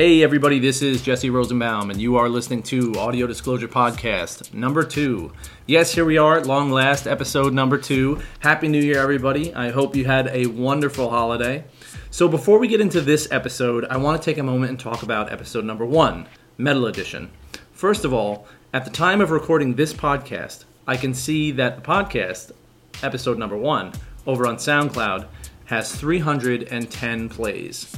Hey, everybody, this is Jesse Rosenbaum, and you are listening to Audio Disclosure Podcast number two. Yes, here we are at long last, episode number two. Happy New Year, everybody. I hope you had a wonderful holiday. So, before we get into this episode, I want to take a moment and talk about episode number one, Metal Edition. First of all, at the time of recording this podcast, I can see that the podcast, episode number one, over on SoundCloud, has 310 plays.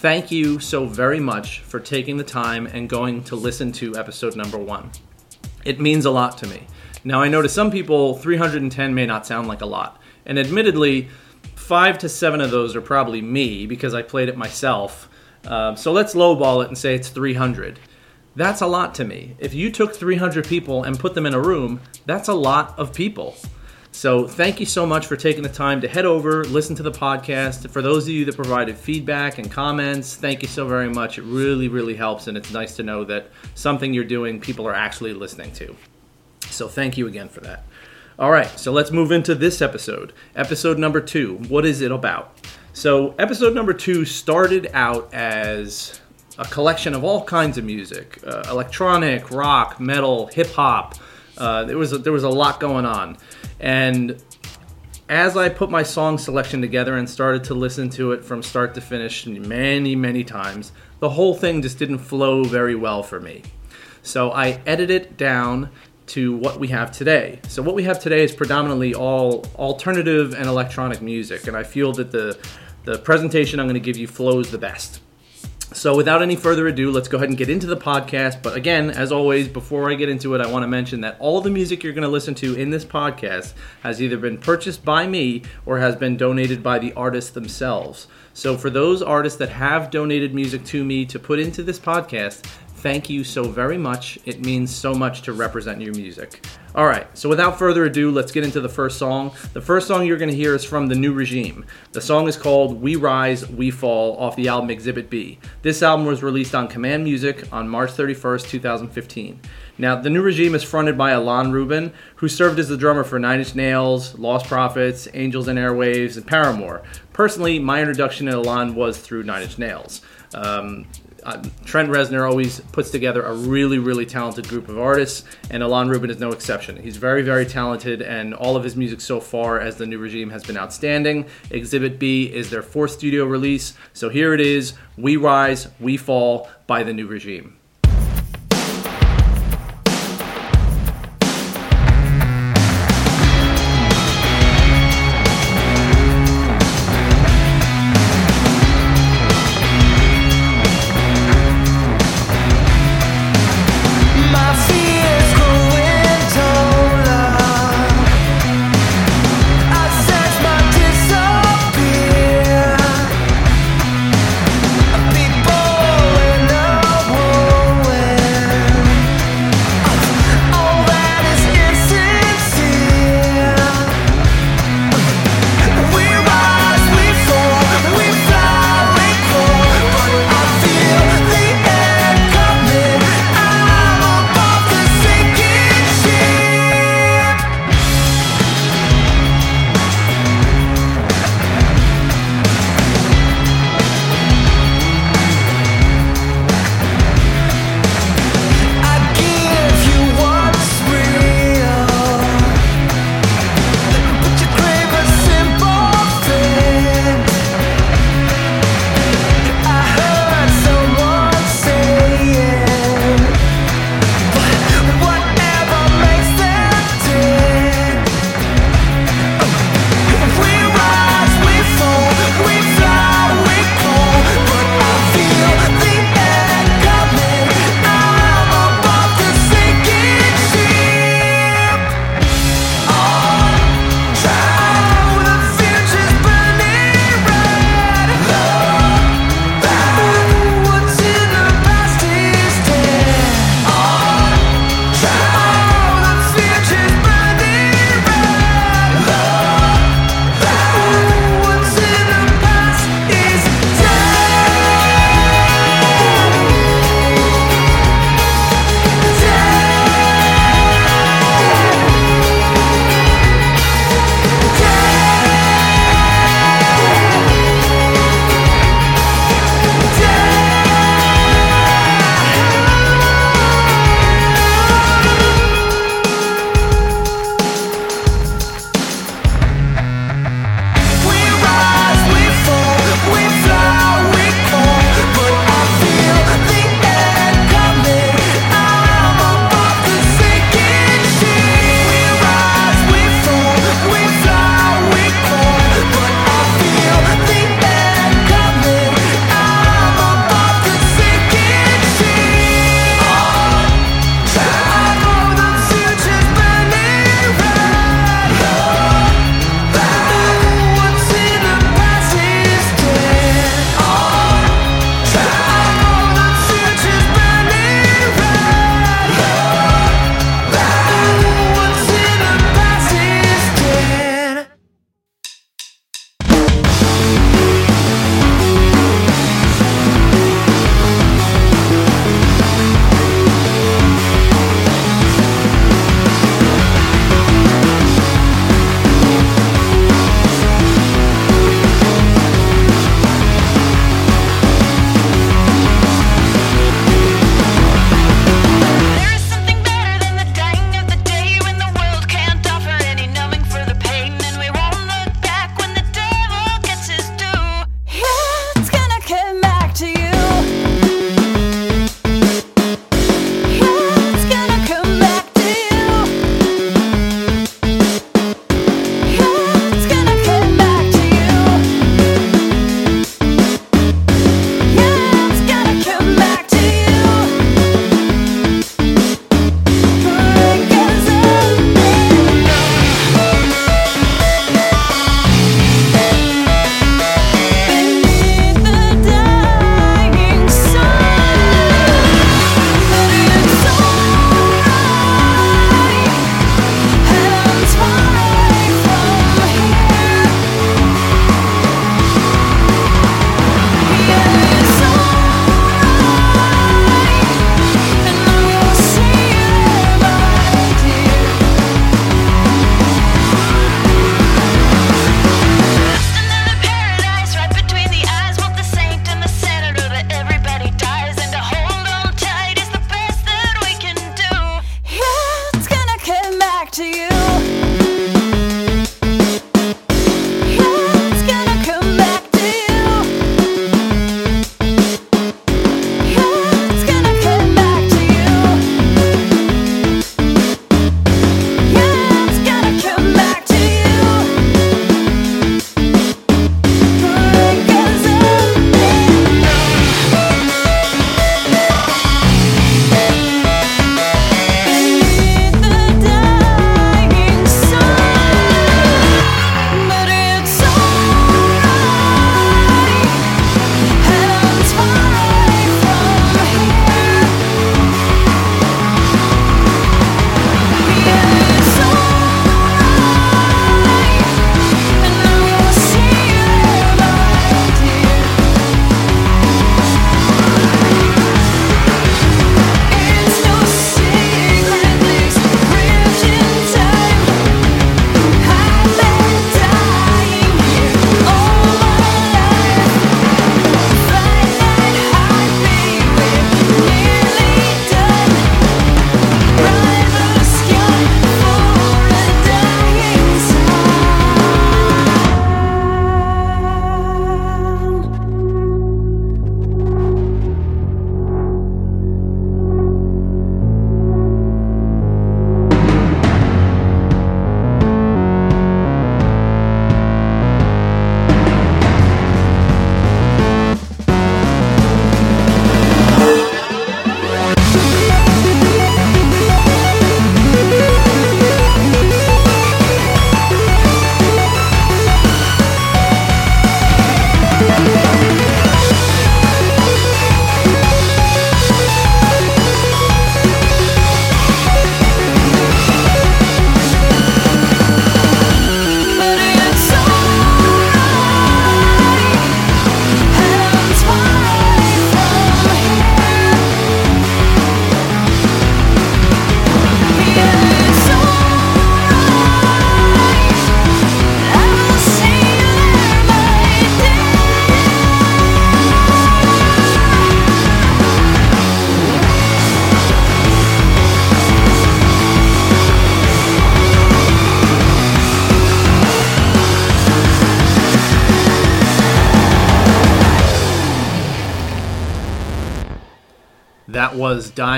Thank you so very much for taking the time and going to listen to episode number one. It means a lot to me. Now, I know to some people, 310 may not sound like a lot. And admittedly, five to seven of those are probably me because I played it myself. Uh, so let's lowball it and say it's 300. That's a lot to me. If you took 300 people and put them in a room, that's a lot of people. So, thank you so much for taking the time to head over, listen to the podcast. For those of you that provided feedback and comments, thank you so very much. It really, really helps, and it's nice to know that something you're doing, people are actually listening to. So, thank you again for that. All right, so let's move into this episode. Episode number two. What is it about? So, episode number two started out as a collection of all kinds of music uh, electronic, rock, metal, hip hop. Uh, there, was a, there was a lot going on. And as I put my song selection together and started to listen to it from start to finish many, many times, the whole thing just didn't flow very well for me. So I edited it down to what we have today. So what we have today is predominantly all alternative and electronic music, and I feel that the the presentation I'm going to give you flows the best. So, without any further ado, let's go ahead and get into the podcast. But again, as always, before I get into it, I want to mention that all the music you're going to listen to in this podcast has either been purchased by me or has been donated by the artists themselves. So, for those artists that have donated music to me to put into this podcast, Thank you so very much. It means so much to represent your music. All right, so without further ado, let's get into the first song. The first song you're going to hear is from The New Regime. The song is called We Rise, We Fall off the album Exhibit B. This album was released on Command Music on March 31st, 2015. Now, The New Regime is fronted by Ilan Rubin, who served as the drummer for Nine Inch Nails, Lost Prophets, Angels and Airwaves, and Paramore. Personally, my introduction to Ilan was through Nine Inch Nails. Um, uh, Trent Reznor always puts together a really, really talented group of artists, and Ilan Rubin is no exception. He's very, very talented, and all of his music so far as the new regime has been outstanding. Exhibit B is their fourth studio release, so here it is We Rise, We Fall by the new regime.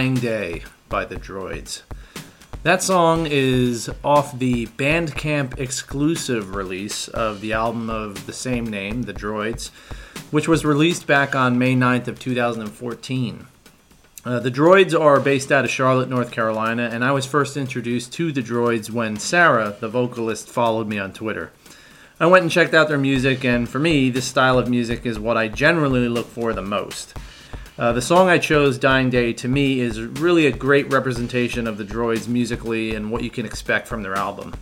Dying Day by the Droids. That song is off the Bandcamp exclusive release of the album of the same name, The Droids, which was released back on May 9th of 2014. Uh, the Droids are based out of Charlotte, North Carolina, and I was first introduced to the Droids when Sarah, the vocalist, followed me on Twitter. I went and checked out their music, and for me, this style of music is what I generally look for the most. Uh, the song I chose, Dying Day, to me is really a great representation of the Droids musically and what you can expect from their album.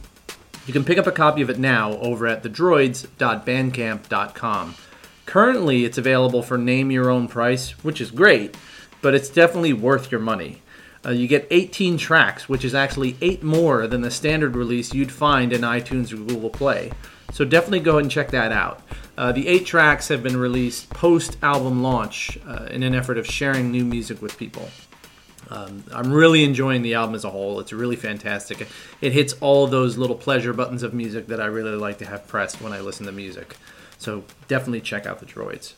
You can pick up a copy of it now over at thedroids.bandcamp.com. Currently, it's available for name your own price, which is great, but it's definitely worth your money. Uh, you get 18 tracks, which is actually 8 more than the standard release you'd find in iTunes or Google Play. So definitely go and check that out. Uh, the eight tracks have been released post album launch uh, in an effort of sharing new music with people. Um, I'm really enjoying the album as a whole. It's really fantastic. It hits all those little pleasure buttons of music that I really like to have pressed when I listen to music. So definitely check out the Droids.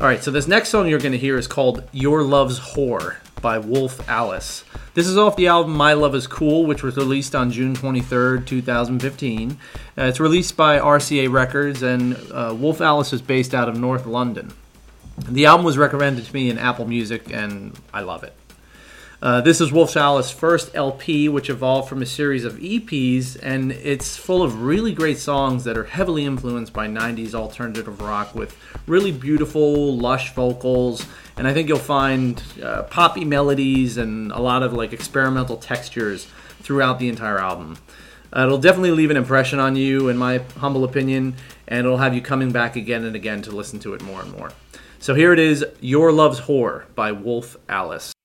All right, so this next song you're going to hear is called Your Love's Whore by Wolf Alice. This is off the album My Love is Cool, which was released on June 23rd, 2015. Uh, it's released by RCA Records, and uh, Wolf Alice is based out of North London. The album was recommended to me in Apple Music, and I love it. Uh, this is Wolf Alice's first LP, which evolved from a series of EPs, and it's full of really great songs that are heavily influenced by 90s alternative rock with really beautiful, lush vocals. And I think you'll find uh, poppy melodies and a lot of like experimental textures throughout the entire album. Uh, it'll definitely leave an impression on you, in my humble opinion, and it'll have you coming back again and again to listen to it more and more. So here it is Your Love's Whore by Wolf Alice.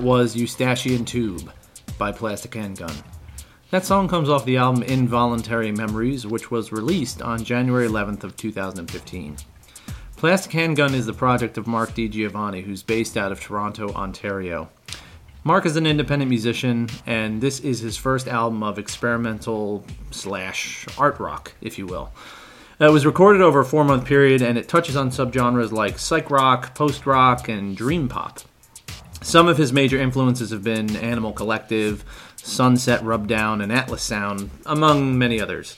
That was Eustachian Tube by Plastic Handgun. That song comes off the album Involuntary Memories, which was released on January 11th of 2015. Plastic Handgun is the project of Mark DiGiovanni, who's based out of Toronto, Ontario. Mark is an independent musician, and this is his first album of experimental slash art rock, if you will. It was recorded over a four month period, and it touches on subgenres like psych rock, post rock, and dream pop. Some of his major influences have been Animal Collective, Sunset Rubdown, and Atlas Sound, among many others.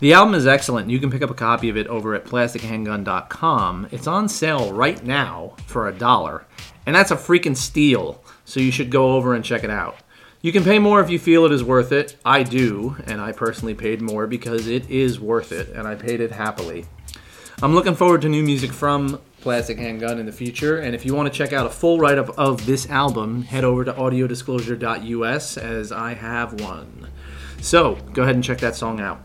The album is excellent. You can pick up a copy of it over at plastichandgun.com. It's on sale right now for a dollar, and that's a freaking steal so you should go over and check it out. You can pay more if you feel it is worth it. I do, and I personally paid more because it is worth it, and I paid it happily. I'm looking forward to new music from Plastic Handgun in the future, and if you want to check out a full write up of this album, head over to audiodisclosure.us as I have one. So go ahead and check that song out.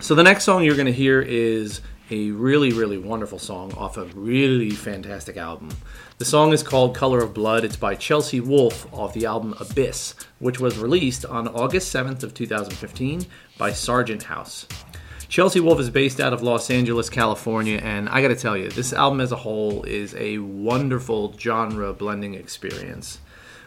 So the next song you're going to hear is a really, really wonderful song off a really fantastic album. The song is called Color of Blood. It's by Chelsea Wolfe off the album Abyss, which was released on August 7th of 2015 by Sargent House. Chelsea Wolfe is based out of Los Angeles, California, and I gotta tell you, this album as a whole is a wonderful genre blending experience.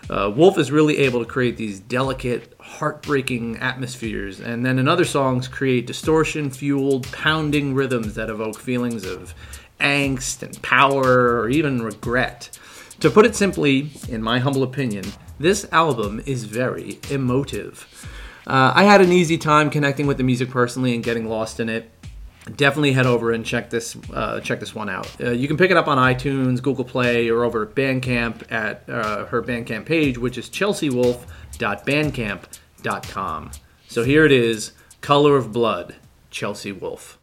Uh, Wolfe is really able to create these delicate, heartbreaking atmospheres, and then in other songs, create distortion fueled, pounding rhythms that evoke feelings of angst and power or even regret. To put it simply, in my humble opinion, this album is very emotive. Uh, I had an easy time connecting with the music personally and getting lost in it definitely head over and check this uh, check this one out. Uh, you can pick it up on iTunes, Google Play, or over at Bandcamp at uh, her Bandcamp page, which is chelseawolfe.bandcamp.com. So here it is, Color of Blood, Chelsea Wolfe.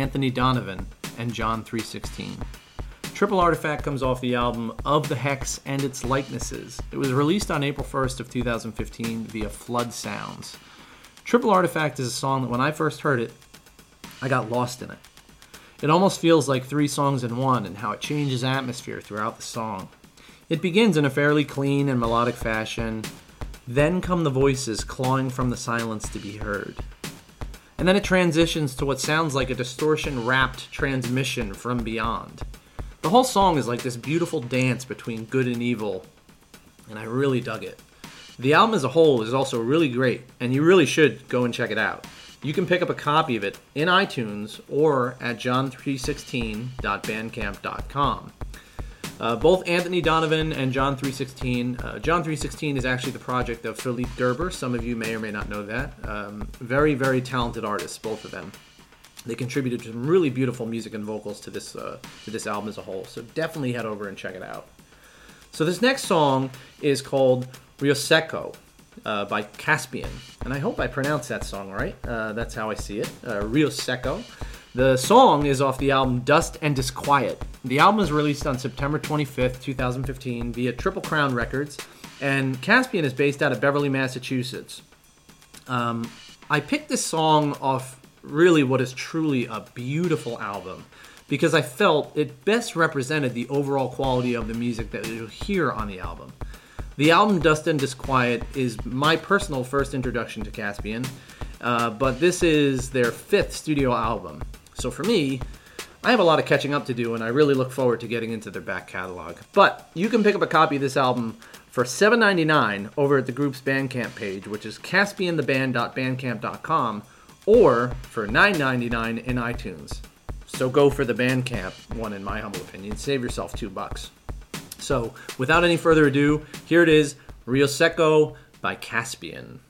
Anthony Donovan and John 316. Triple Artifact comes off the album Of the Hex and Its Likenesses. It was released on April 1st of 2015 via Flood Sounds. Triple Artifact is a song that when I first heard it, I got lost in it. It almost feels like three songs in one and how it changes atmosphere throughout the song. It begins in a fairly clean and melodic fashion, then come the voices clawing from the silence to be heard. And then it transitions to what sounds like a distortion wrapped transmission from beyond. The whole song is like this beautiful dance between good and evil, and I really dug it. The album as a whole is also really great, and you really should go and check it out. You can pick up a copy of it in iTunes or at john316.bandcamp.com. Uh, both Anthony Donovan and John 316. Uh, John 316 is actually the project of Philippe Gerber. Some of you may or may not know that. Um, very, very talented artists, both of them. They contributed some really beautiful music and vocals to this uh, to this album as a whole. So definitely head over and check it out. So this next song is called Rio Seco uh, by Caspian, and I hope I pronounced that song right. Uh, that's how I see it. Uh, Rio Seco. The song is off the album Dust and Disquiet. The album was released on September 25th, 2015, via Triple Crown Records, and Caspian is based out of Beverly, Massachusetts. Um, I picked this song off really what is truly a beautiful album because I felt it best represented the overall quality of the music that you'll hear on the album. The album Dust and Disquiet is my personal first introduction to Caspian, uh, but this is their fifth studio album. So for me, I have a lot of catching up to do, and I really look forward to getting into their back catalog. But you can pick up a copy of this album for $7.99 over at the group's Bandcamp page, which is caspiantheband.bandcamp.com, or for $9.99 in iTunes. So go for the Bandcamp one, in my humble opinion. Save yourself two bucks. So without any further ado, here it is Rio Seco by Caspian.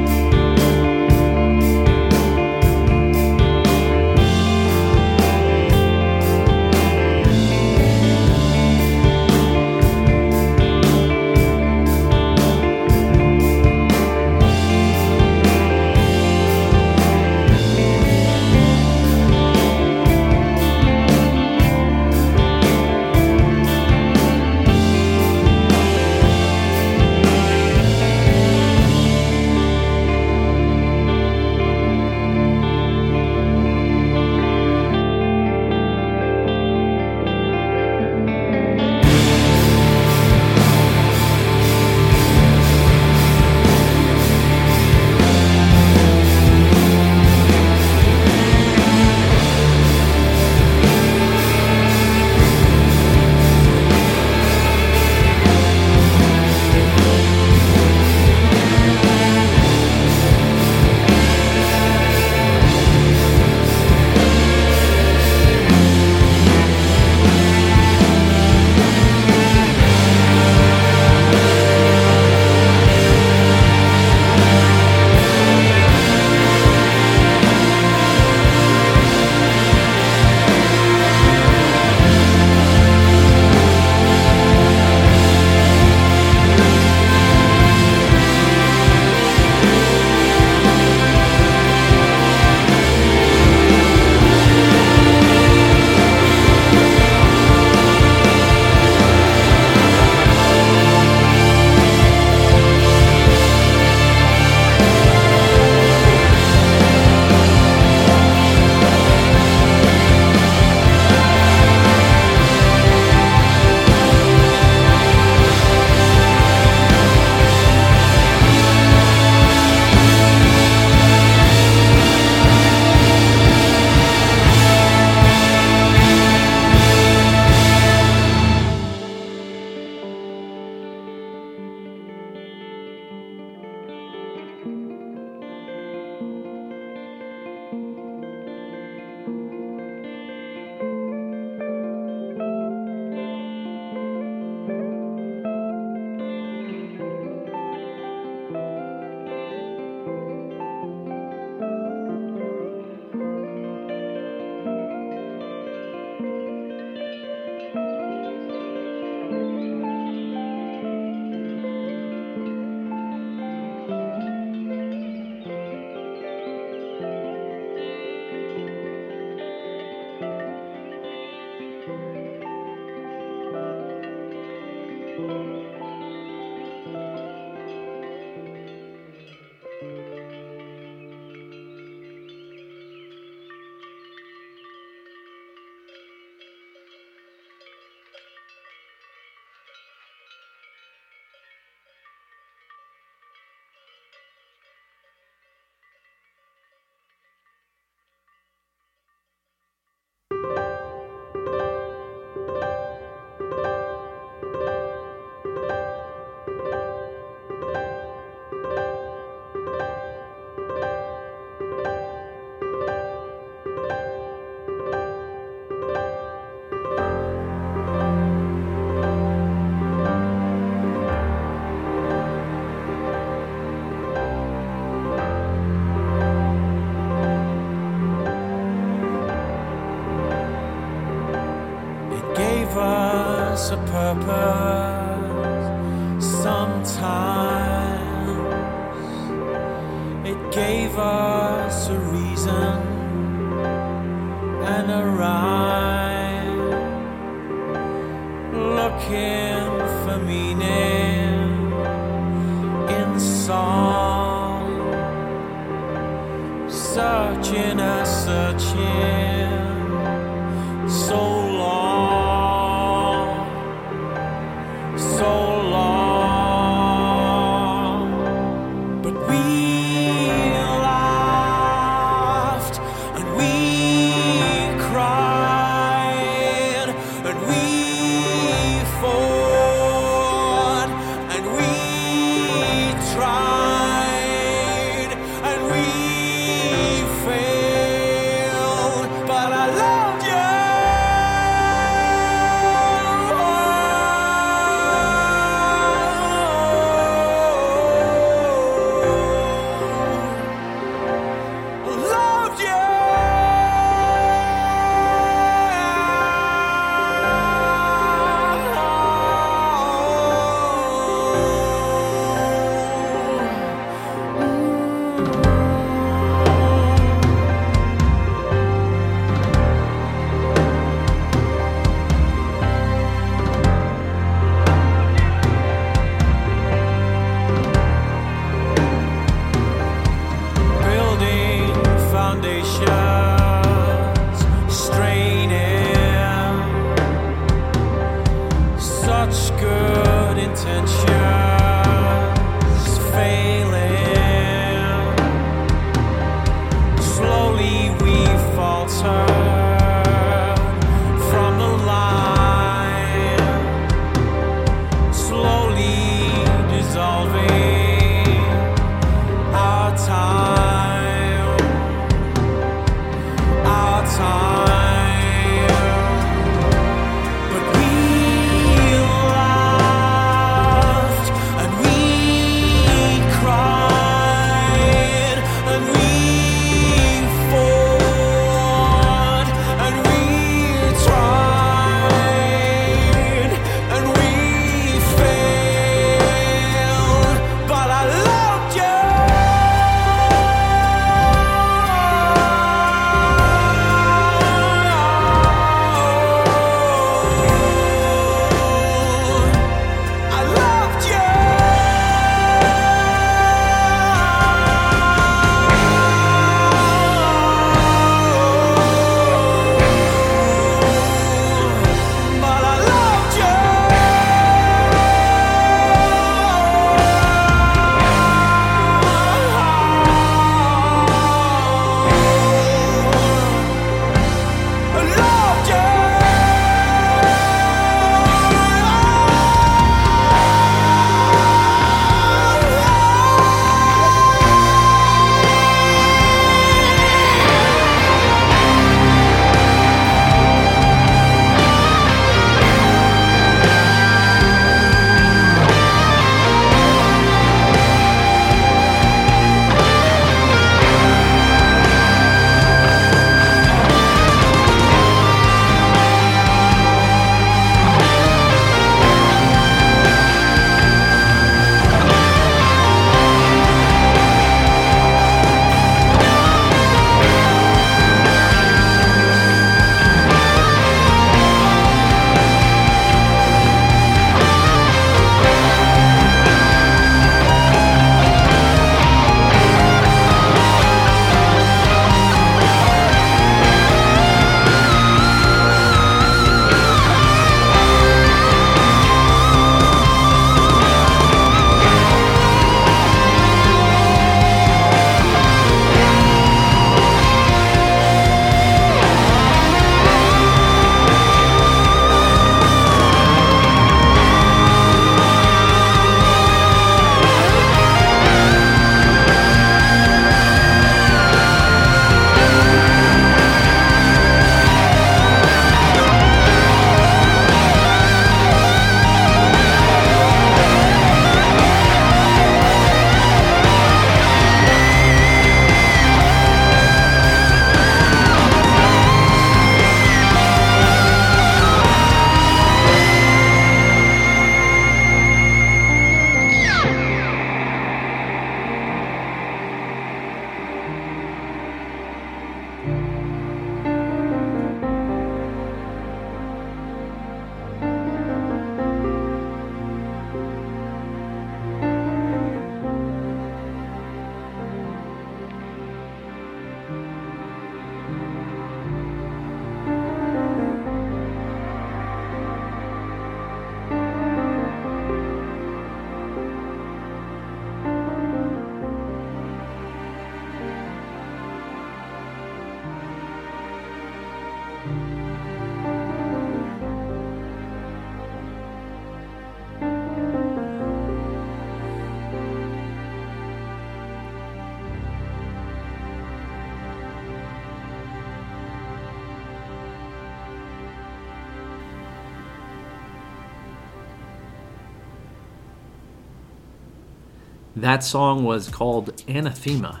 That song was called Anathema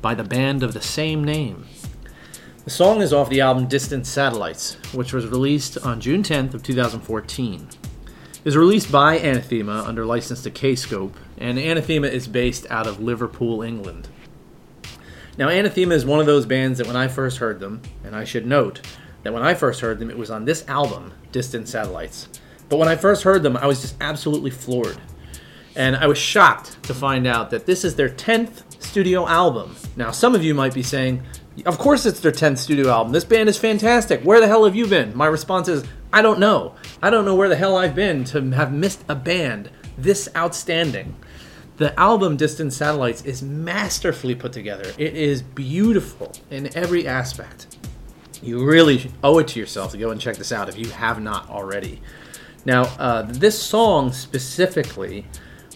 by the band of the same name. The song is off the album Distant Satellites, which was released on June 10th of 2014. It was released by Anathema under license to Kscope, and Anathema is based out of Liverpool, England. Now, Anathema is one of those bands that when I first heard them, and I should note that when I first heard them, it was on this album, Distant Satellites. But when I first heard them, I was just absolutely floored. And I was shocked to find out that this is their 10th studio album. Now, some of you might be saying, of course it's their 10th studio album. This band is fantastic. Where the hell have you been? My response is, I don't know. I don't know where the hell I've been to have missed a band this outstanding. The album Distant Satellites is masterfully put together. It is beautiful in every aspect. You really owe it to yourself to go and check this out if you have not already. Now, uh, this song specifically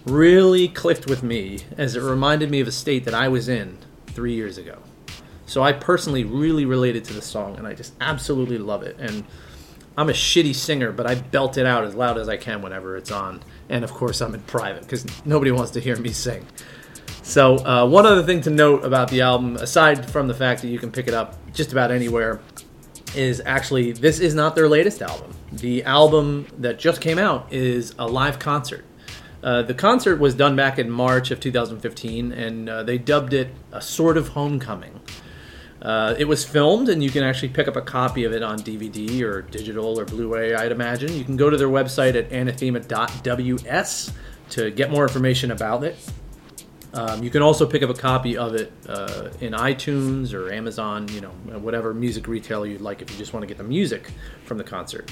really clicked with me as it reminded me of a state that I was in three years ago. So I personally really related to the song and I just absolutely love it. And I'm a shitty singer, but I belt it out as loud as I can whenever it's on. And of course, I'm in private because nobody wants to hear me sing. So, uh, one other thing to note about the album, aside from the fact that you can pick it up just about anywhere, is actually this is not their latest album. The album that just came out is a live concert. Uh, the concert was done back in March of 2015, and uh, they dubbed it a sort of homecoming. Uh, it was filmed, and you can actually pick up a copy of it on DVD or digital or Blu-ray. I'd imagine you can go to their website at anathema.ws to get more information about it. Um, you can also pick up a copy of it uh, in iTunes or Amazon, you know, whatever music retailer you'd like if you just want to get the music from the concert.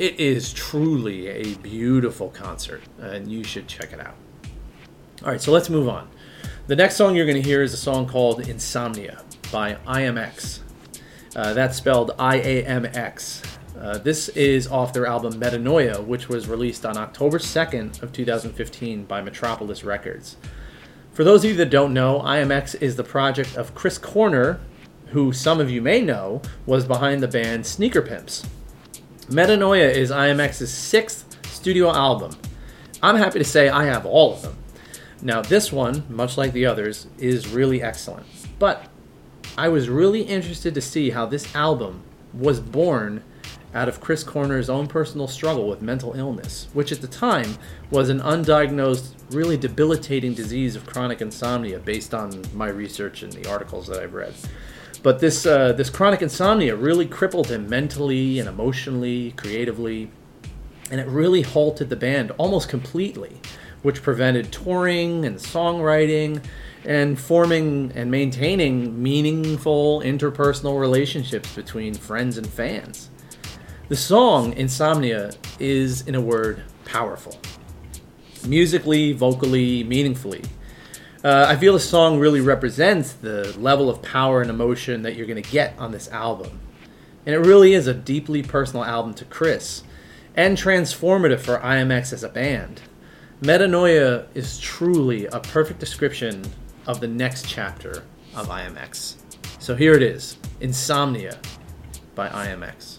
It is truly a beautiful concert, and you should check it out. All right, so let's move on. The next song you're going to hear is a song called Insomnia by IAMX. Uh, that's spelled I A M X. Uh, this is off their album Metanoia, which was released on October 2nd of 2015 by Metropolis Records. For those of you that don't know, IAMX is the project of Chris Corner, who some of you may know was behind the band Sneaker Pimps. Metanoia is IAMX's sixth studio album. I'm happy to say I have all of them. Now, this one, much like the others, is really excellent. But I was really interested to see how this album was born out of Chris Corner's own personal struggle with mental illness, which at the time was an undiagnosed, really debilitating disease of chronic insomnia based on my research and the articles that I've read. But this, uh, this chronic insomnia really crippled him mentally and emotionally, creatively, and it really halted the band almost completely, which prevented touring and songwriting and forming and maintaining meaningful interpersonal relationships between friends and fans. The song Insomnia is, in a word, powerful. Musically, vocally, meaningfully. Uh, I feel the song really represents the level of power and emotion that you're going to get on this album. And it really is a deeply personal album to Chris and transformative for IAMX as a band. Metanoia is truly a perfect description of the next chapter of IAMX. So here it is Insomnia by IAMX.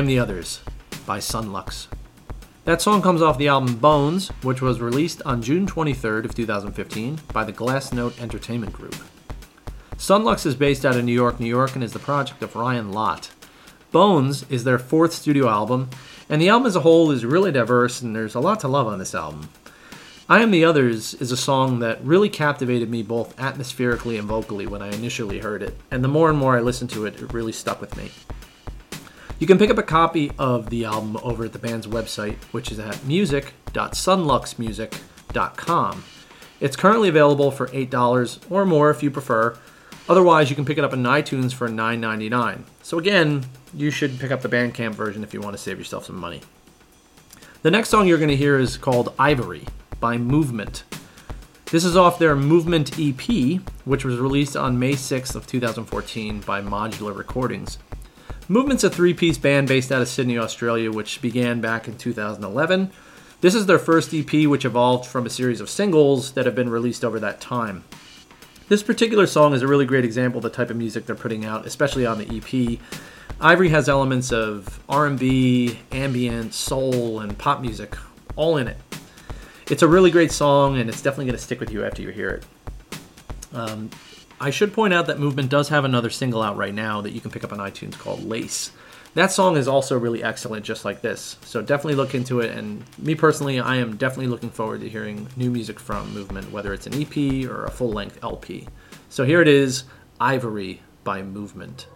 I Am the Others by Son Lux. That song comes off the album Bones, which was released on June 23rd of 2015 by the Glassnote Entertainment Group. Son Lux is based out of New York, New York, and is the project of Ryan Lott. Bones is their fourth studio album, and the album as a whole is really diverse, and there's a lot to love on this album. I Am the Others is a song that really captivated me both atmospherically and vocally when I initially heard it, and the more and more I listened to it, it really stuck with me. You can pick up a copy of the album over at the band's website, which is at music.sonluxmusic.com. It's currently available for $8 or more if you prefer. Otherwise, you can pick it up in iTunes for $9.99. So again, you should pick up the Bandcamp version if you want to save yourself some money. The next song you're going to hear is called Ivory by Movement. This is off their Movement EP, which was released on May 6th of 2014 by Modular Recordings. Movement's a three-piece band based out of Sydney, Australia, which began back in 2011. This is their first EP, which evolved from a series of singles that have been released over that time. This particular song is a really great example of the type of music they're putting out, especially on the EP. Ivory has elements of R&B, ambient, soul, and pop music all in it. It's a really great song, and it's definitely going to stick with you after you hear it. Um, I should point out that Movement does have another single out right now that you can pick up on iTunes called Lace. That song is also really excellent, just like this. So definitely look into it. And me personally, I am definitely looking forward to hearing new music from Movement, whether it's an EP or a full length LP. So here it is Ivory by Movement.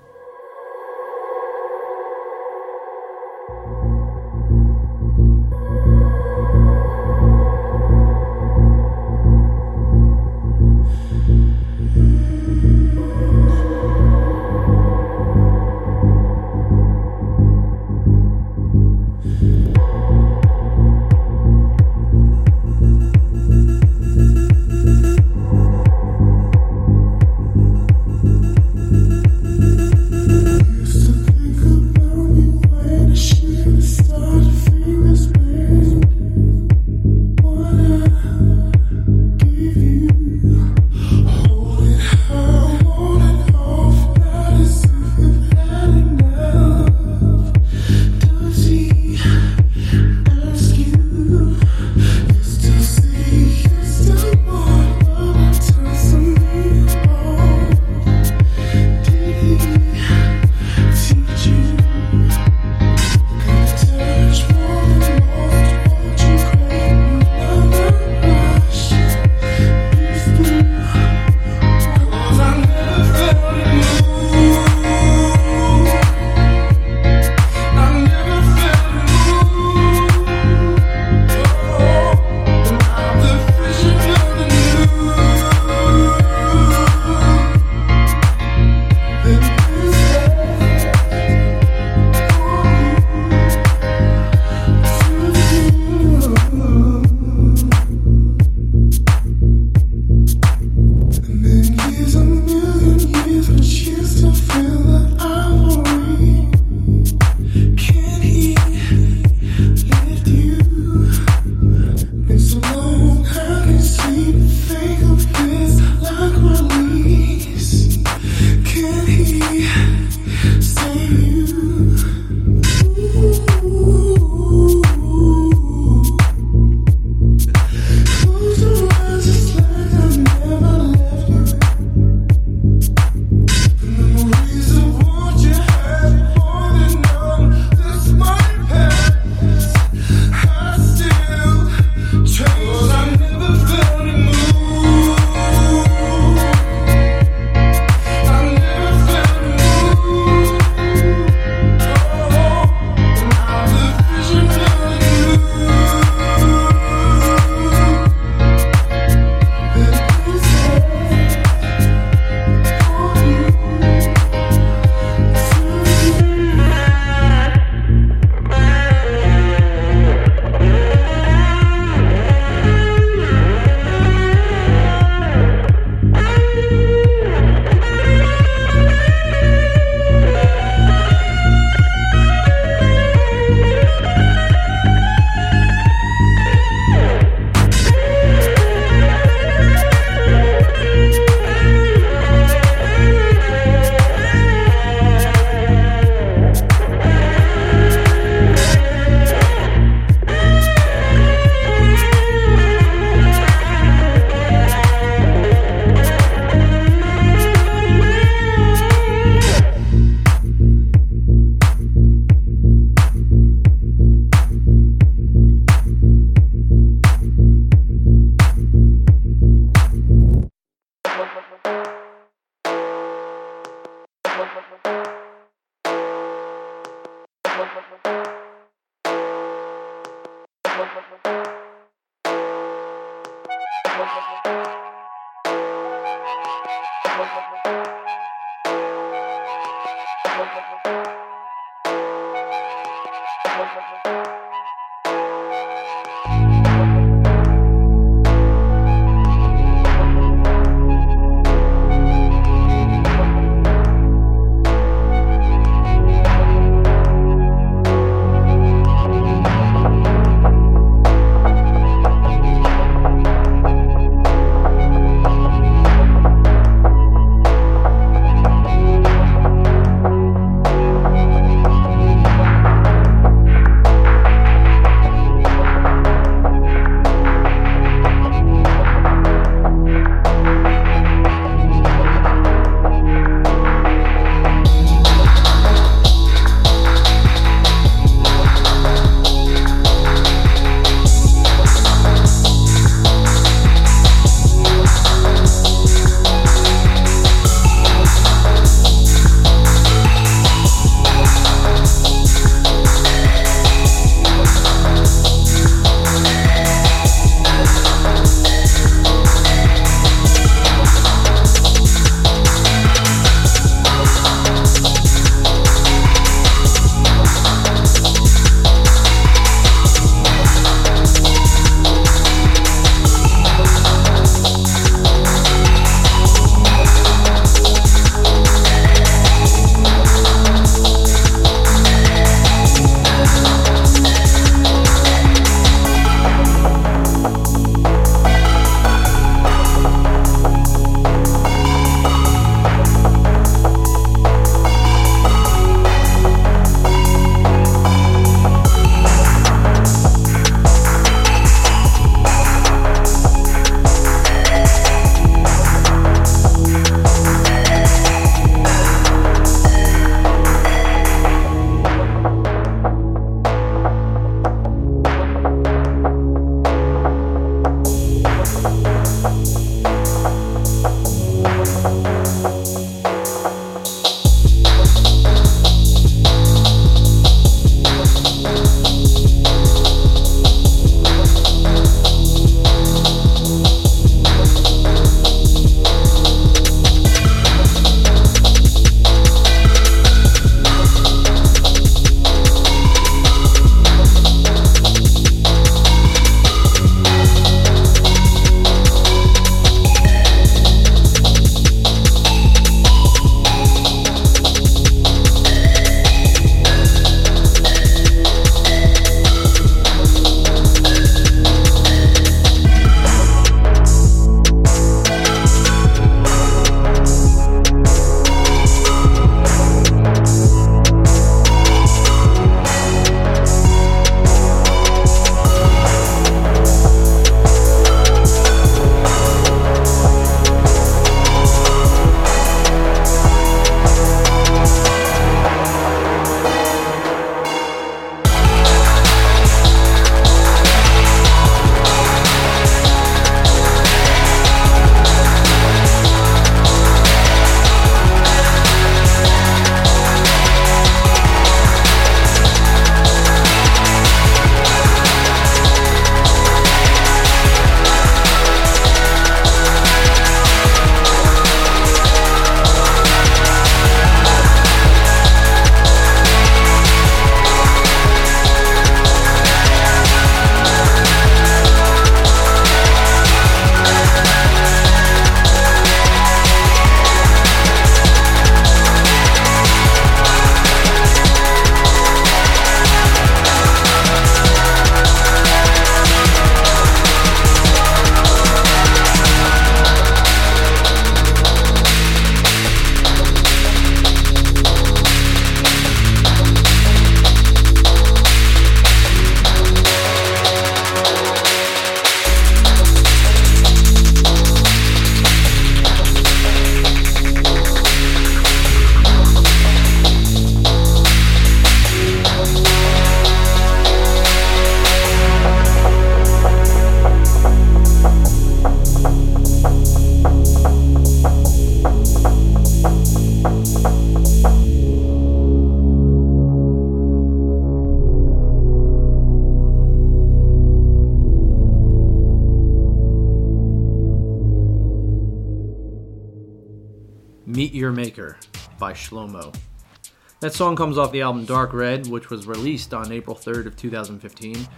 That song comes off the album Dark Red, which was released on April 3rd of 2015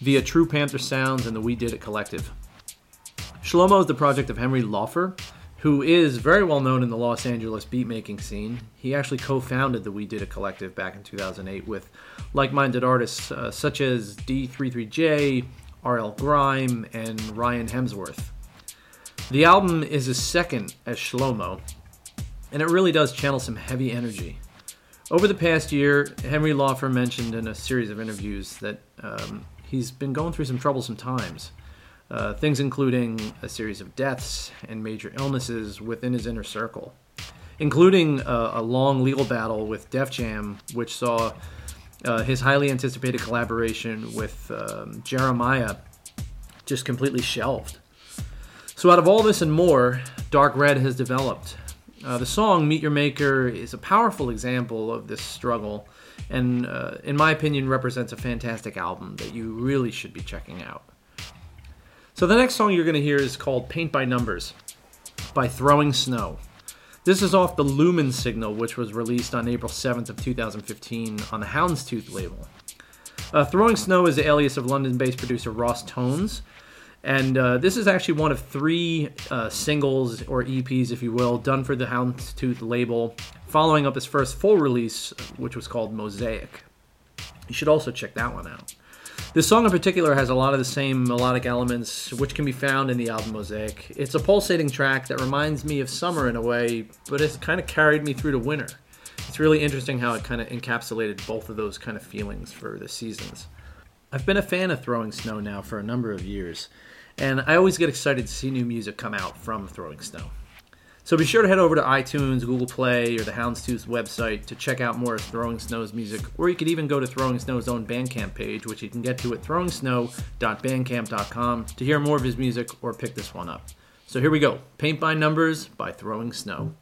via True Panther Sounds and the We Did It Collective. Shlohmo is the project of Henry Laufer, who is very well known in the Los Angeles beatmaking scene. He actually co founded the We Did It Collective back in 2008 with like minded artists uh, such as D33J, RL Grime, and Ryan Hemsworth. The album is his second as Shlohmo, and it really does channel some heavy energy. Over the past year, Henry Laufer mentioned in a series of interviews that um, he's been going through some troublesome times. Uh, things including a series of deaths and major illnesses within his inner circle, including a, a long legal battle with Def Jam, which saw uh, his highly anticipated collaboration with um, Jeremih just completely shelved. So, out of all this and more, Dark Red has developed. Uh, the song Meet Your Maker is a powerful example of this struggle, and uh, in my opinion, represents a fantastic album that you really should be checking out. So, the next song you're going to hear is called Paint by Numbers by Throwing Snow. This is off the Lumen Signal, which was released on April 7th of 2015 on the Houndstooth label. Uh, Throwing Snow is the alias of London-based producer Ross Tones, and uh, this is actually one of three uh, singles or EPs, if you will, done for the Houndstooth label, following up his first full release, which was called Mosaic. You should also check that one out. This song in particular has a lot of the same melodic elements which can be found in the album Mosaic. It's a pulsating track that reminds me of summer in a way, but it's kind of carried me through to winter. It's really interesting how it kind of encapsulated both of those kind of feelings for the seasons. I've been a fan of Throwing Snow now for a number of years, and I always get excited to see new music come out from Throwing Snow. So be sure to head over to iTunes, Google Play, or the Houndstooth website to check out more of Throwing Snow's music, or you could even go to Throwing Snow's own Bandcamp page, which you can get to at throwingsnow.bandcamp.com to hear more of his music or pick this one up. So here we go Paint by Numbers by Throwing Snow.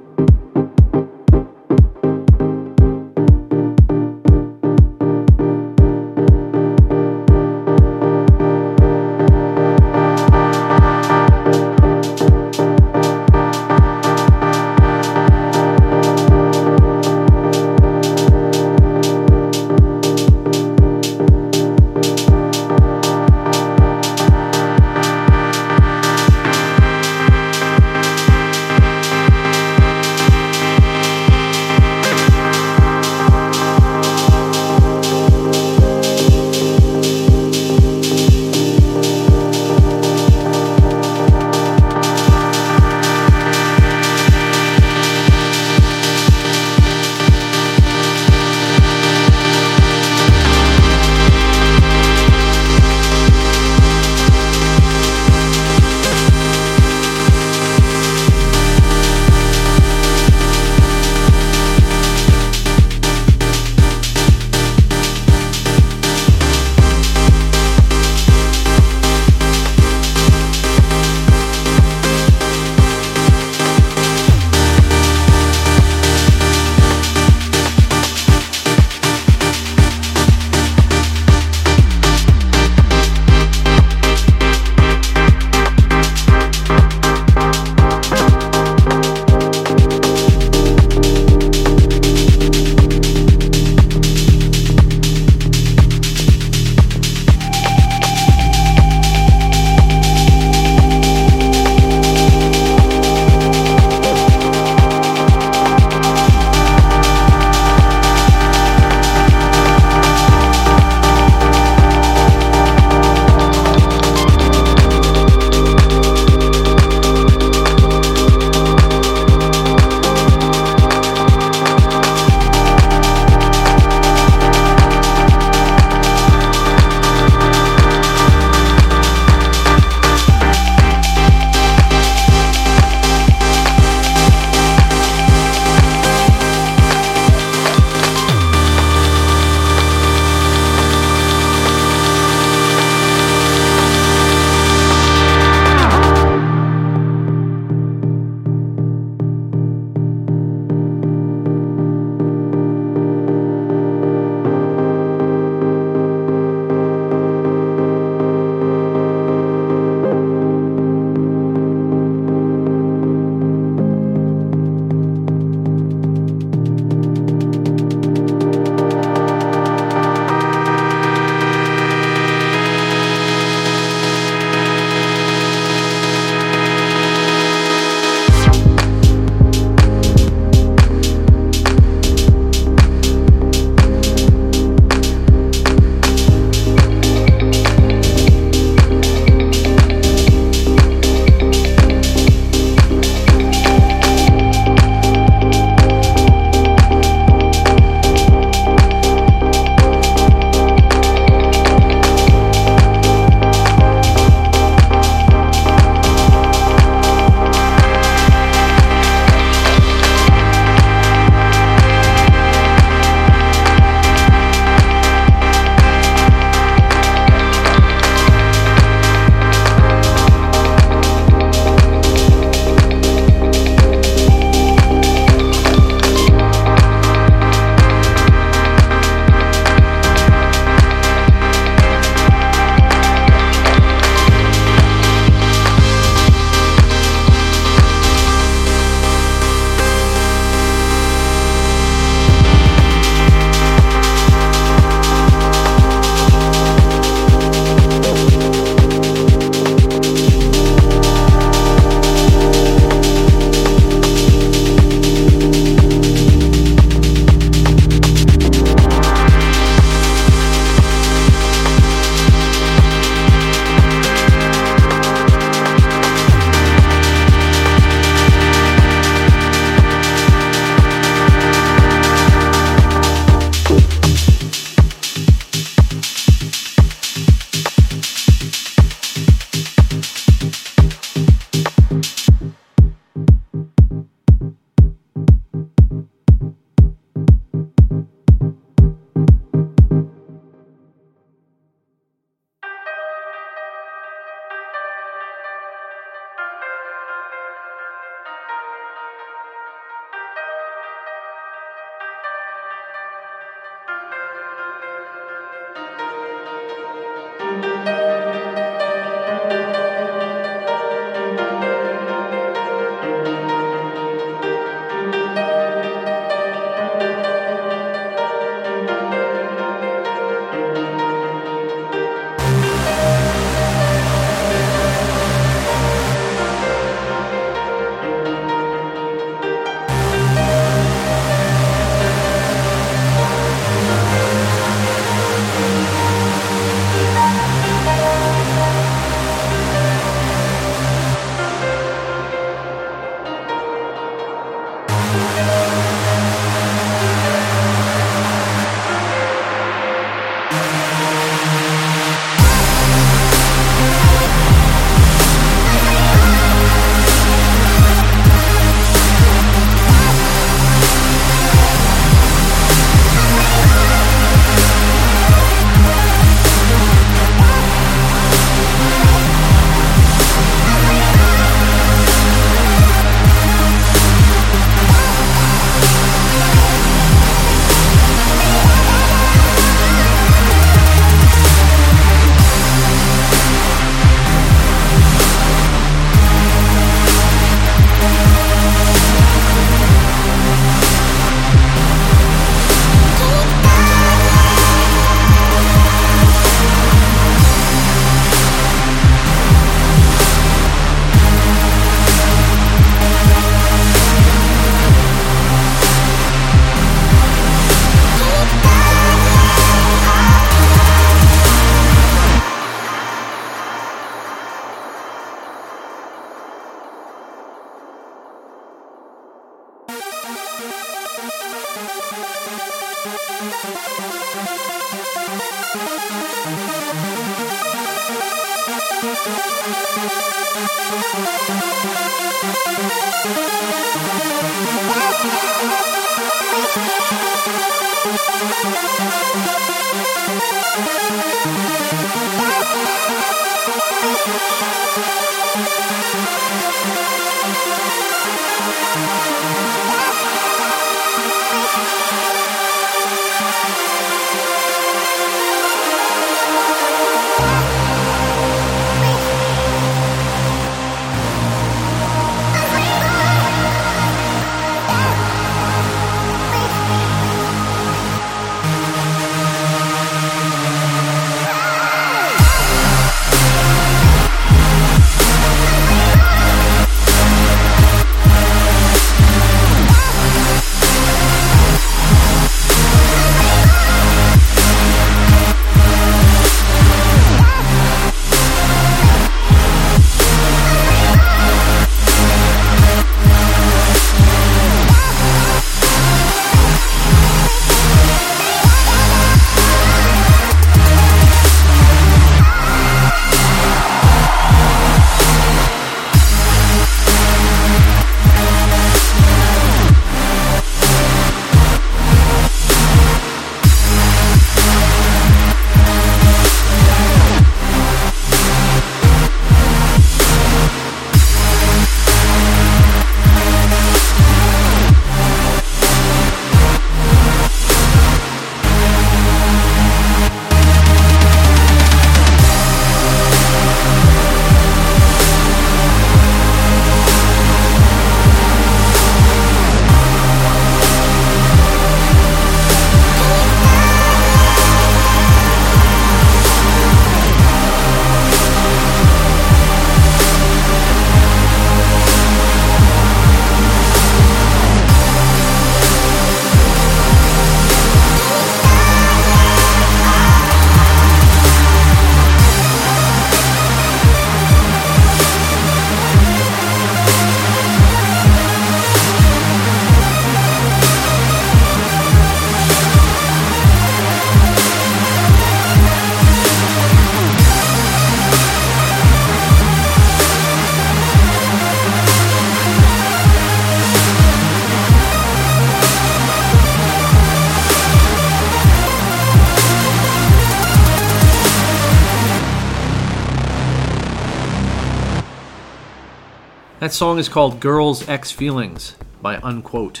That song is called Girls X Feelings by Unquote,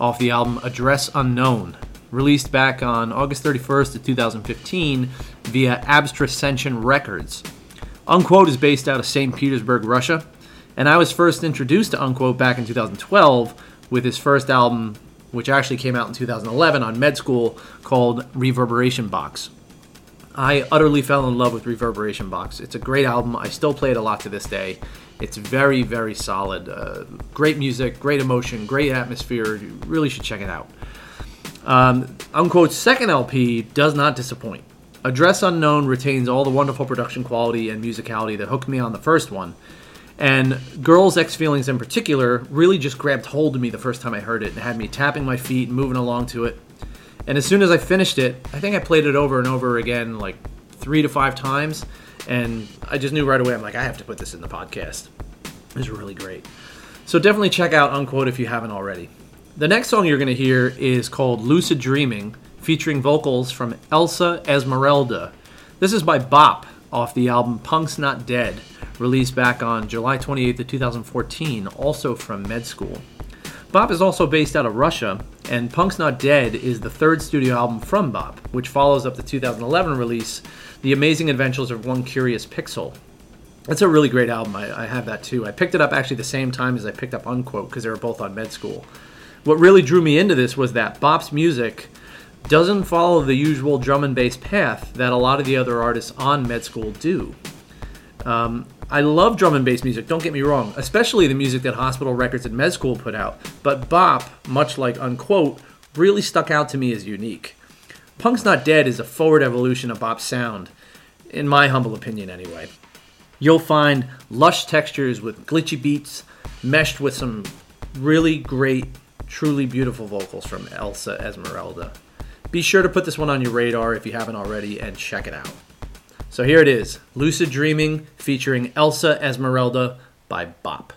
off the album Address Unknown, released back on August 31st of 2015 via Abstrascension Records. Unquote is based out of St. Petersburg, Russia, and I was first introduced to Unquote back in 2012 with his first album, which actually came out in 2011 on Med School, called Reverberation Box. I utterly fell in love with Reverberation Box. It's a great album. I still play it a lot to this day. It's very, very solid. Uh, great music, great emotion, great atmosphere. You really should check it out. Um, Unquote's second LP does not disappoint. Address Unknown retains all the wonderful production quality and musicality that hooked me on the first one. And Girls X Feelings in particular really just grabbed hold of me the first time I heard it and had me tapping my feet and moving along to it. And as soon as I finished it, I think I played it over and over again, like three to five times. And I just knew right away, I'm like, I have to put this in the podcast. It was really great. So definitely check out Unquote if you haven't already. The next song you're going to hear is called Lucid Dreaming, featuring vocals from Elsa Esmeralda. This is by Bop off the album Punk's Not Dead, released back on July 28th of 2014, also from Med School. Bop is also based out of Russia, and Punk's Not Dead is the third studio album from Bop, which follows up the 2011 release, The Amazing Adventures of One Curious Pixel. That's a really great album. I, I have that too. I picked it up actually the same time as I picked up Unquote because they were both on med school. What really drew me into this was that Bop's music doesn't follow the usual drum and bass path that a lot of the other artists on med school do. Um, I love drum and bass music, don't get me wrong, especially the music that Hospital Records and Med School put out. But Bop, much like Unquote, really stuck out to me as unique. Punk's Not Dead is a forward evolution of Bop's sound, in my humble opinion anyway. You'll find lush textures with glitchy beats, meshed with some really great, truly beautiful vocals from Elsa Esmeralda. Be sure to put this one on your radar if you haven't already and check it out. So here it is Lucid Dreaming featuring Elsa Esmeralda by Bop.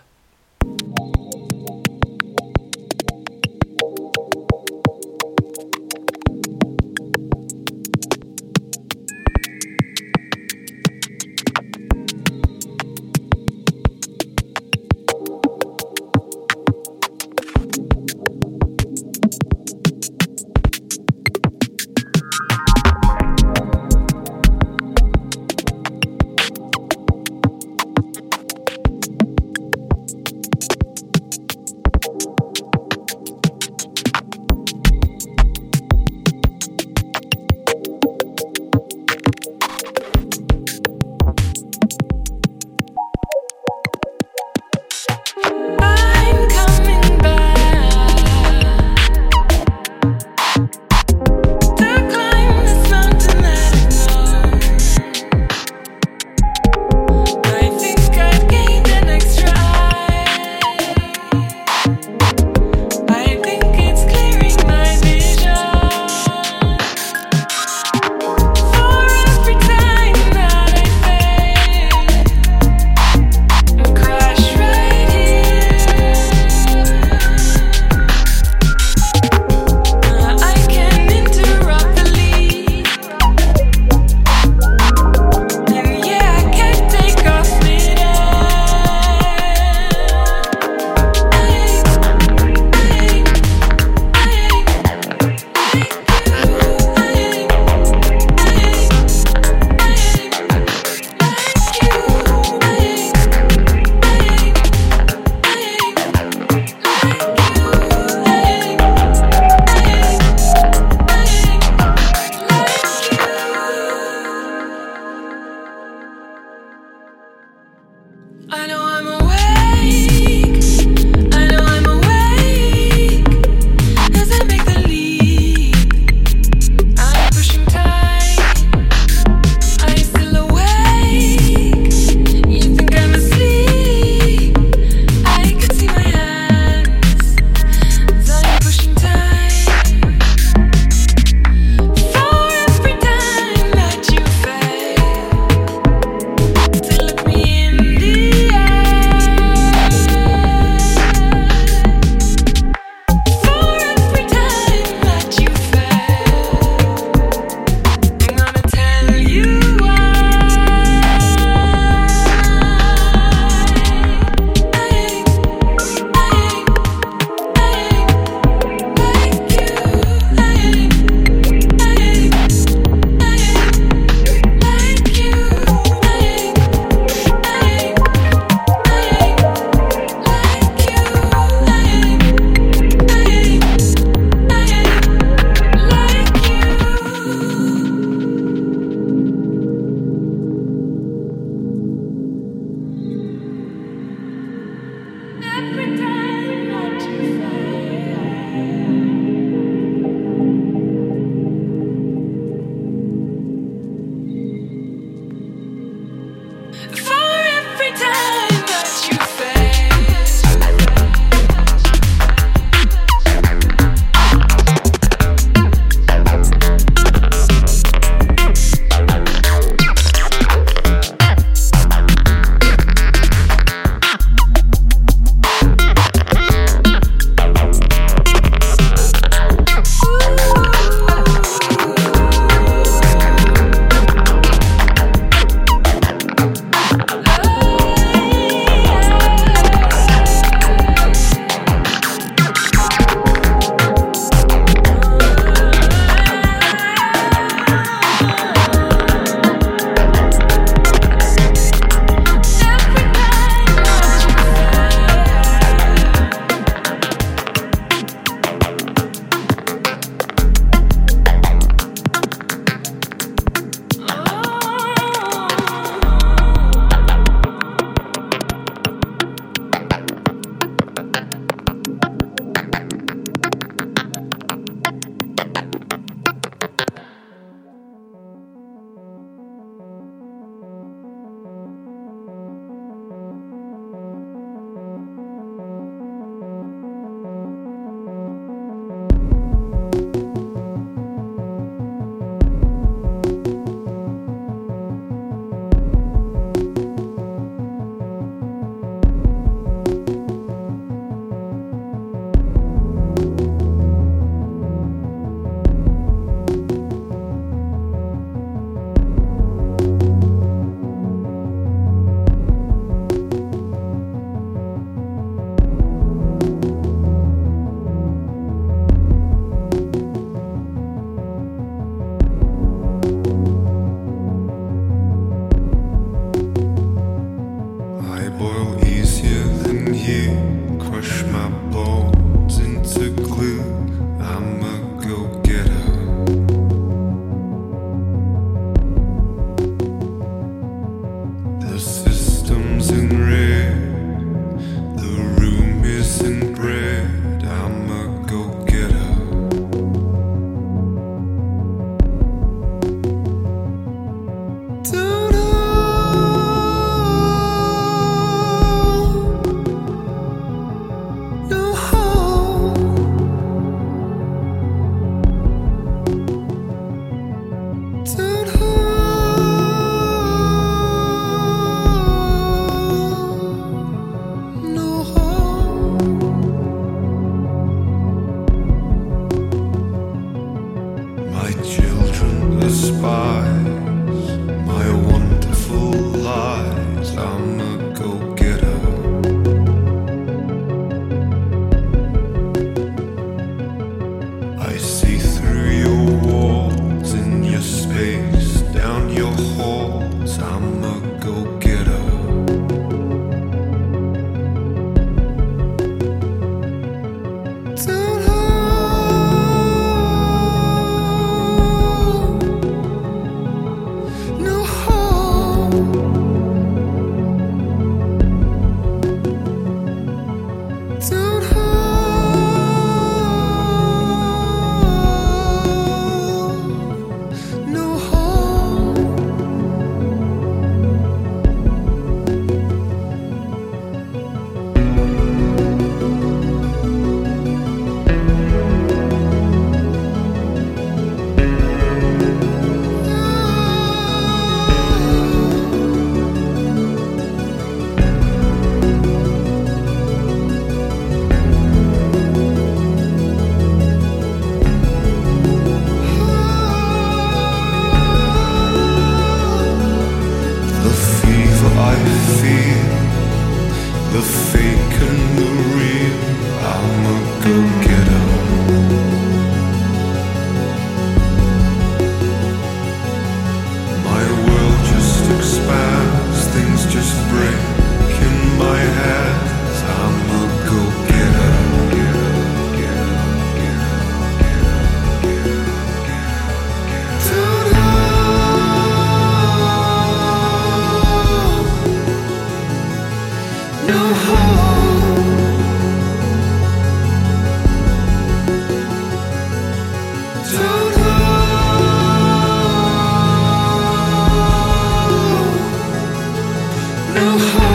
No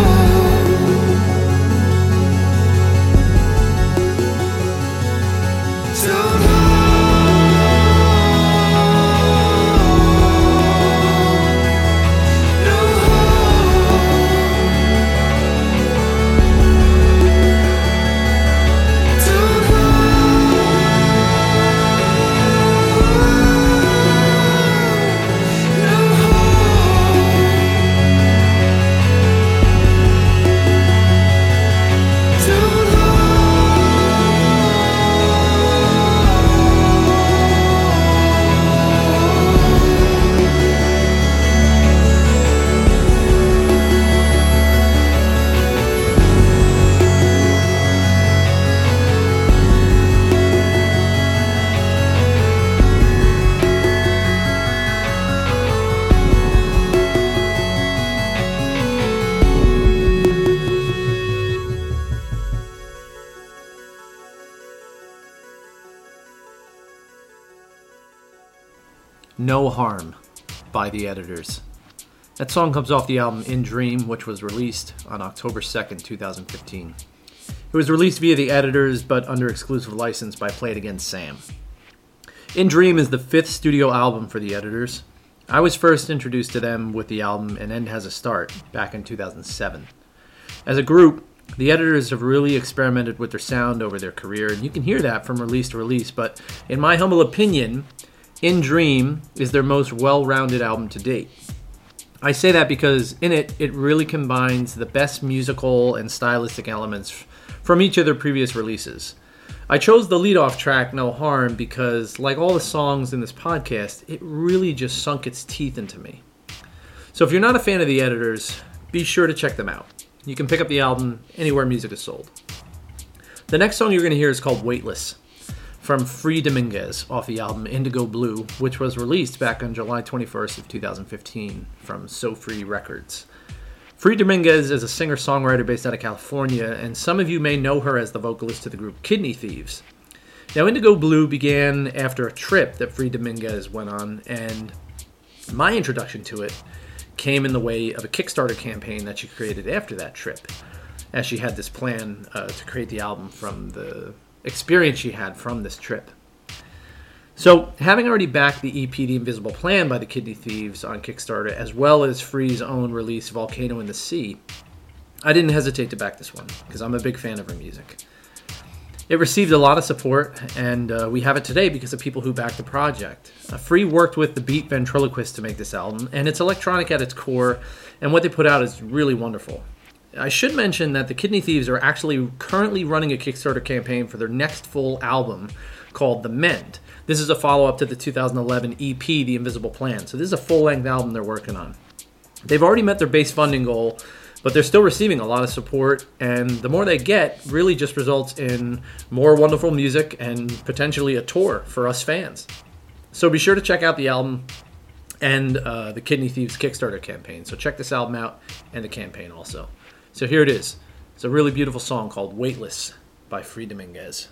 the Editors. That song comes off the album In Dream, which was released on October 2nd, 2015. It was released via the Editors, but under exclusive license by Play It Again Sam. In Dream is the fifth studio album for the Editors. I was first introduced to them with the album An End Has a Start back in 2007. As a group, the editors have really experimented with their sound over their career, and you can hear that from release to release. But in my humble opinion, In Dream is their most well rounded album to date. I say that because in it, it really combines the best musical and stylistic elements from each of their previous releases. I chose the lead-off track, No Harm, because, like all the songs in this podcast, it really just sunk its teeth into me. So if you're not a fan of the editors, be sure to check them out. You can pick up the album anywhere music is sold. The next song you're going to hear is called Weightless from Free Dominguez off the album Indigo Blue, which was released back on July 21st of 2015 from So Free Records. Free Dominguez is a singer-songwriter based out of California, and some of you may know her as the vocalist to the group Kidney Thieves. Now, Indigo Blue began after a trip that Free Dominguez went on, and my introduction to it came in the way of a Kickstarter campaign that she created after that trip, as she had this plan uh, to create the album from the experience she had from this trip. So, having already backed the EP The Invisible Plan by the Kidney Thieves on Kickstarter, as well as Free's own release Volcano in the Sea, I didn't hesitate to back this one because I'm a big fan of her music. It received a lot of support, and uh, we have it today because of people who backed the project. Uh, Free worked with the Beat Ventriloquist to make this album, and it's electronic at its core, and what they put out is really wonderful. I should mention that the Kidney Thieves are actually currently running a Kickstarter campaign for their next full album called The Mend. This is a follow up to the 2011 EP, The Invisible Plan. So this is a full length album they're working on. They've already met their base funding goal, but they're still receiving a lot of support, and the more they get really just results in more wonderful music and potentially a tour for us fans. So be sure to check out the album and uh, the Kidney Thieves Kickstarter campaign. So check this album out and the campaign also. So here it is. It's a really beautiful song called Weightless by Free Dominguez.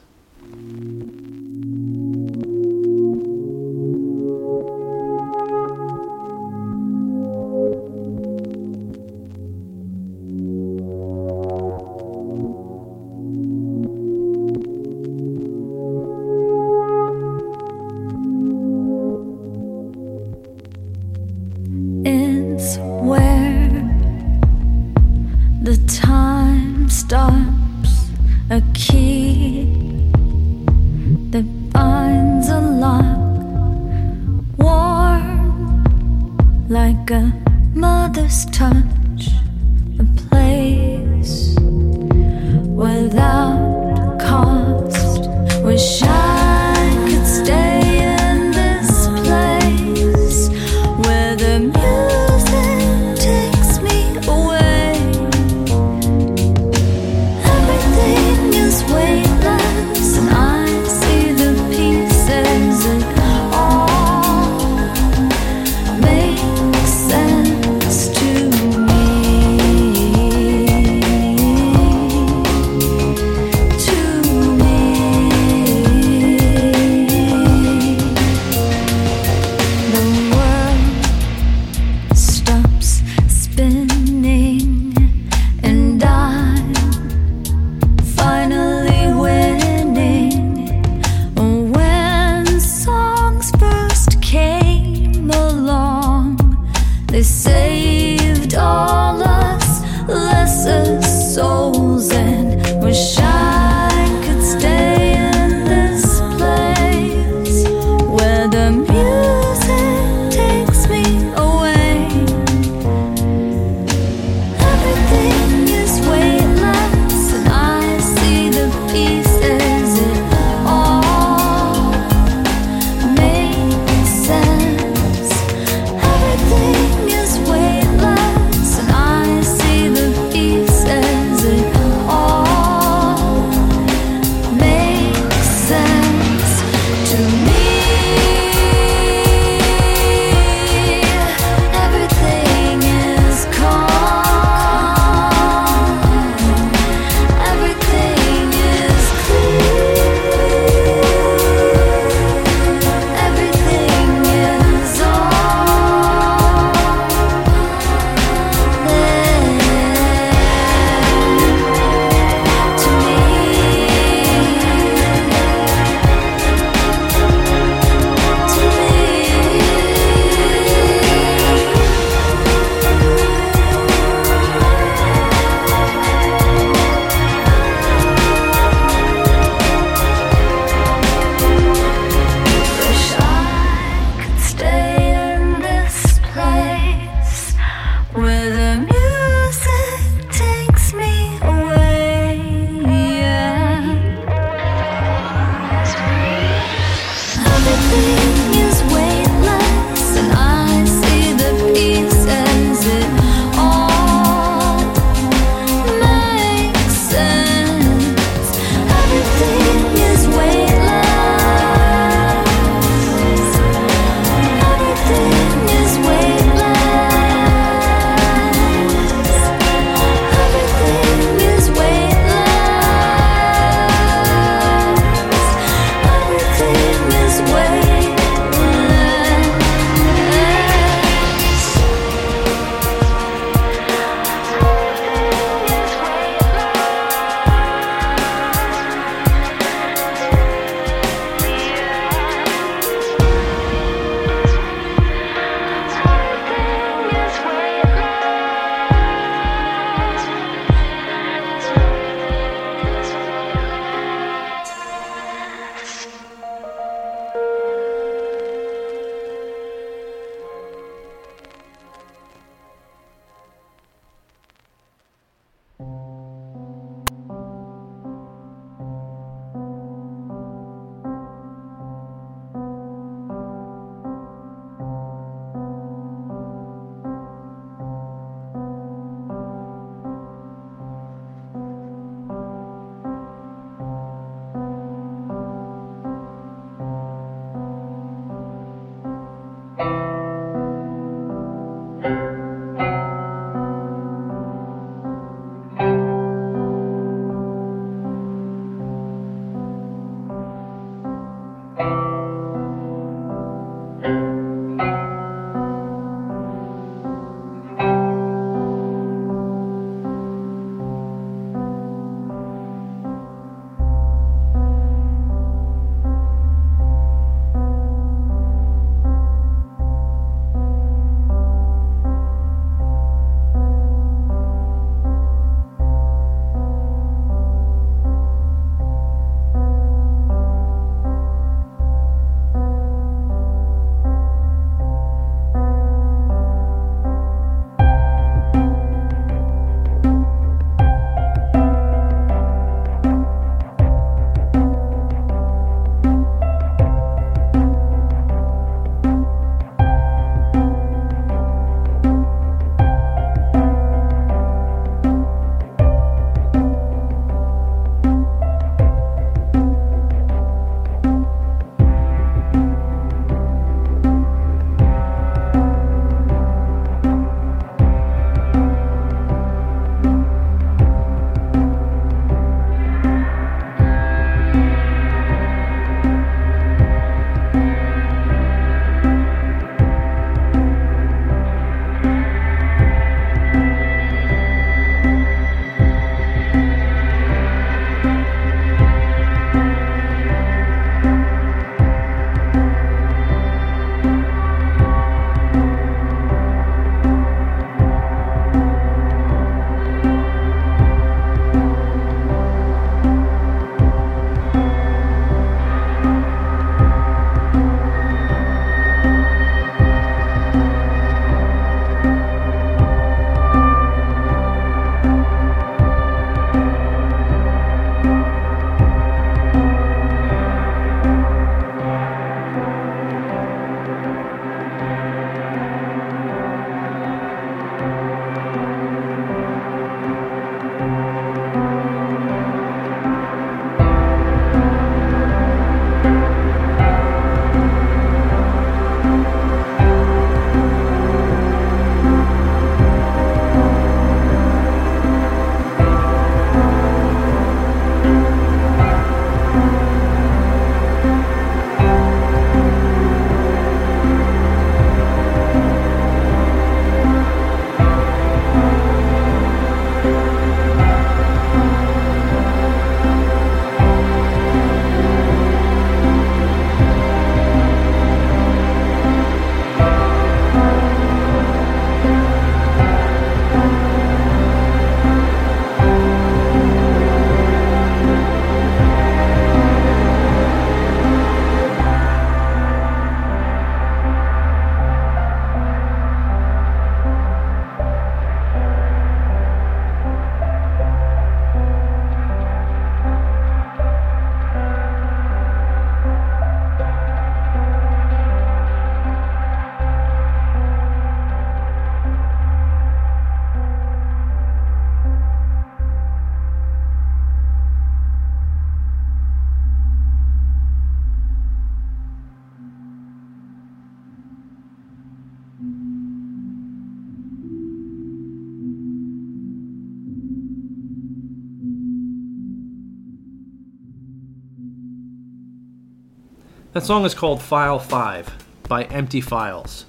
That song is called File 5 by Empty Files.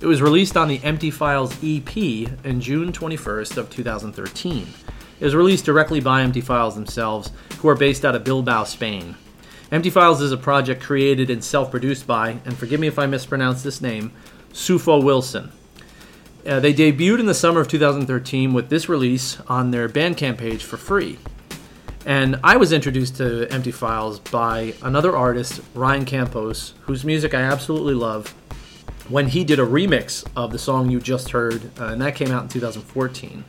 It was released on the Empty Files EP in June 21st of 2013. It was released directly by Empty Files themselves, who are based out of Bilbao, Spain. Empty Files is a project created and self-produced by, and forgive me if I mispronounce this name, Sufo Wilson. Uh, they debuted in the summer of 2013 with this release on their Bandcamp page for free. And I was introduced to Empty Files by another artist, Ryan Campos, whose music I absolutely love, when he did a remix of the song you just heard, uh, and that came out in 2014.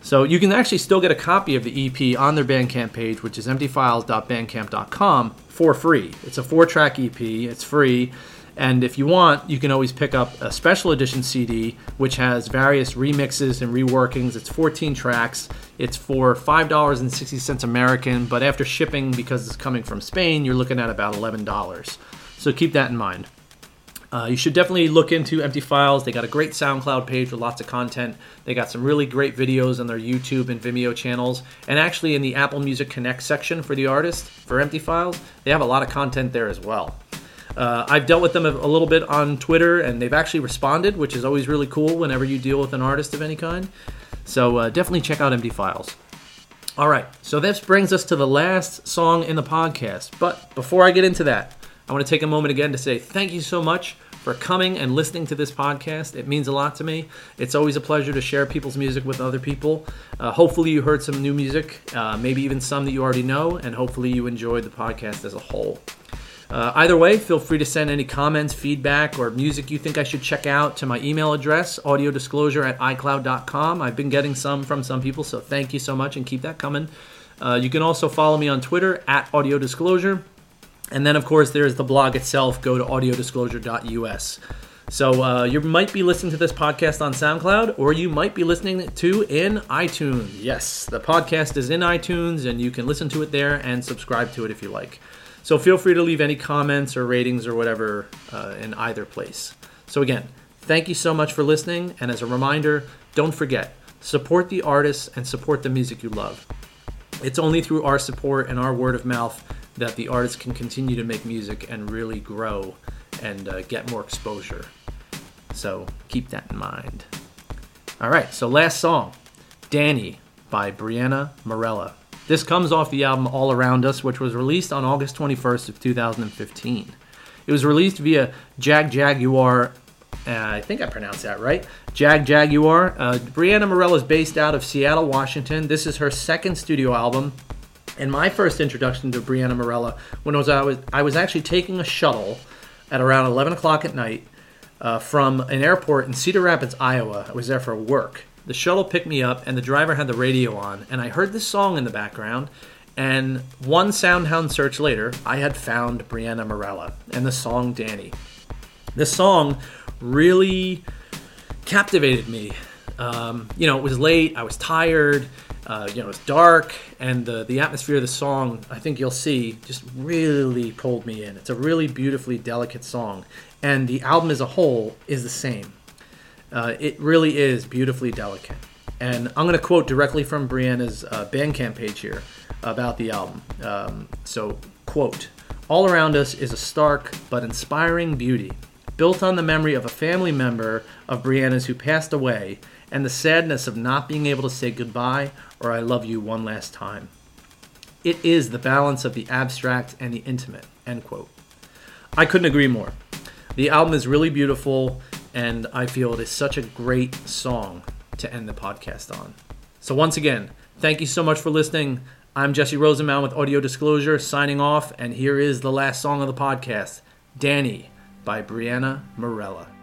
So you can actually still get a copy of the EP on their Bandcamp page, which is emptyfiles.bandcamp.com, for free. It's a four track EP, it's free. And if you want, you can always pick up a special edition CD, which has various remixes and reworkings. It's 14 tracks. It's for $5.60 American, but after shipping, because it's coming from Spain, you're looking at about $11. So keep that in mind. Uh, you should definitely look into Empty Files. They got a great SoundCloud page with lots of content. They got some really great videos on their YouTube and Vimeo channels. And actually, in the Apple Music Connect section for the artist, for Empty Files, they have a lot of content there as well. Uh, I've dealt with them a, little bit on Twitter, and they've actually responded, which is always really cool whenever you deal with an artist of any kind. So uh, definitely check out Empty Files. All right, so this brings us to the last song in the podcast. But before I get into that, I want to take a moment again to say thank you so much for coming and listening to this podcast. It means a lot to me. It's always a pleasure to share people's music with other people. Uh, hopefully, you heard some new music, uh, maybe even some that you already know, and hopefully, you enjoyed the podcast as a whole. Uh, either way, feel free to send any comments, feedback, or music you think I should check out to my email address, audiodisclosure at iCloud.com. I've been getting some from some people, so thank you so much and keep that coming. Uh, you can also follow me on Twitter at audiodisclosure. And then, of course, there's the blog itself. Go to audiodisclosure.us. So uh, you might be listening to this podcast on SoundCloud, or you might be listening to in iTunes. Yes, the podcast is in iTunes, and you can listen to it there and subscribe to it if you like. So feel free to leave any comments or ratings or whatever uh, in either place. So again, thank you so much for listening, and as a reminder, don't forget support the artists and support the music you love. It's only through our support and our word of mouth that the artists can continue to make music and really grow and uh, get more exposure. So keep that in mind. All right, so last song, Danny by Brianna Marela. This comes off the album All Around Us, which was released on August 21st of 2015. It was released via Jagjaguwar. Uh, I think I pronounced that right. Jagjaguwar. Uh, Brianna Marela is based out of Seattle, Washington. This is her second studio album, and my first introduction to Brianna Marela when I was I was I was actually taking a shuttle at around 11 o'clock at night uh, from an airport in Cedar Rapids, Iowa. I was there for work. The shuttle picked me up, and the driver had the radio on, and I heard this song in the background. And one Soundhound search later, I had found Brianna Marela and the song Danny. This song really captivated me. Um, you know, it was late, I was tired, uh, you know, it was dark, and the, the atmosphere of the song, I think you'll see, just really pulled me in. It's a really beautifully delicate song, and the album as a whole is the same. Uh, it really is beautifully delicate. And I'm going to quote directly from Brianna's uh, Bandcamp page here about the album. Um, so, quote, All around us is a stark but inspiring beauty, built on the memory of a family member of Brianna's who passed away, and the sadness of not being able to say goodbye or I love you one last time. It is the balance of the abstract and the intimate, end quote. I couldn't agree more. The album is really beautiful, and I feel it is such a great song to end the podcast on. So, once again, thank you so much for listening. I'm Jesse Rosenbaum with Audio Disclosure signing off, and here is the last song of the podcast Danny by Brianna Marela.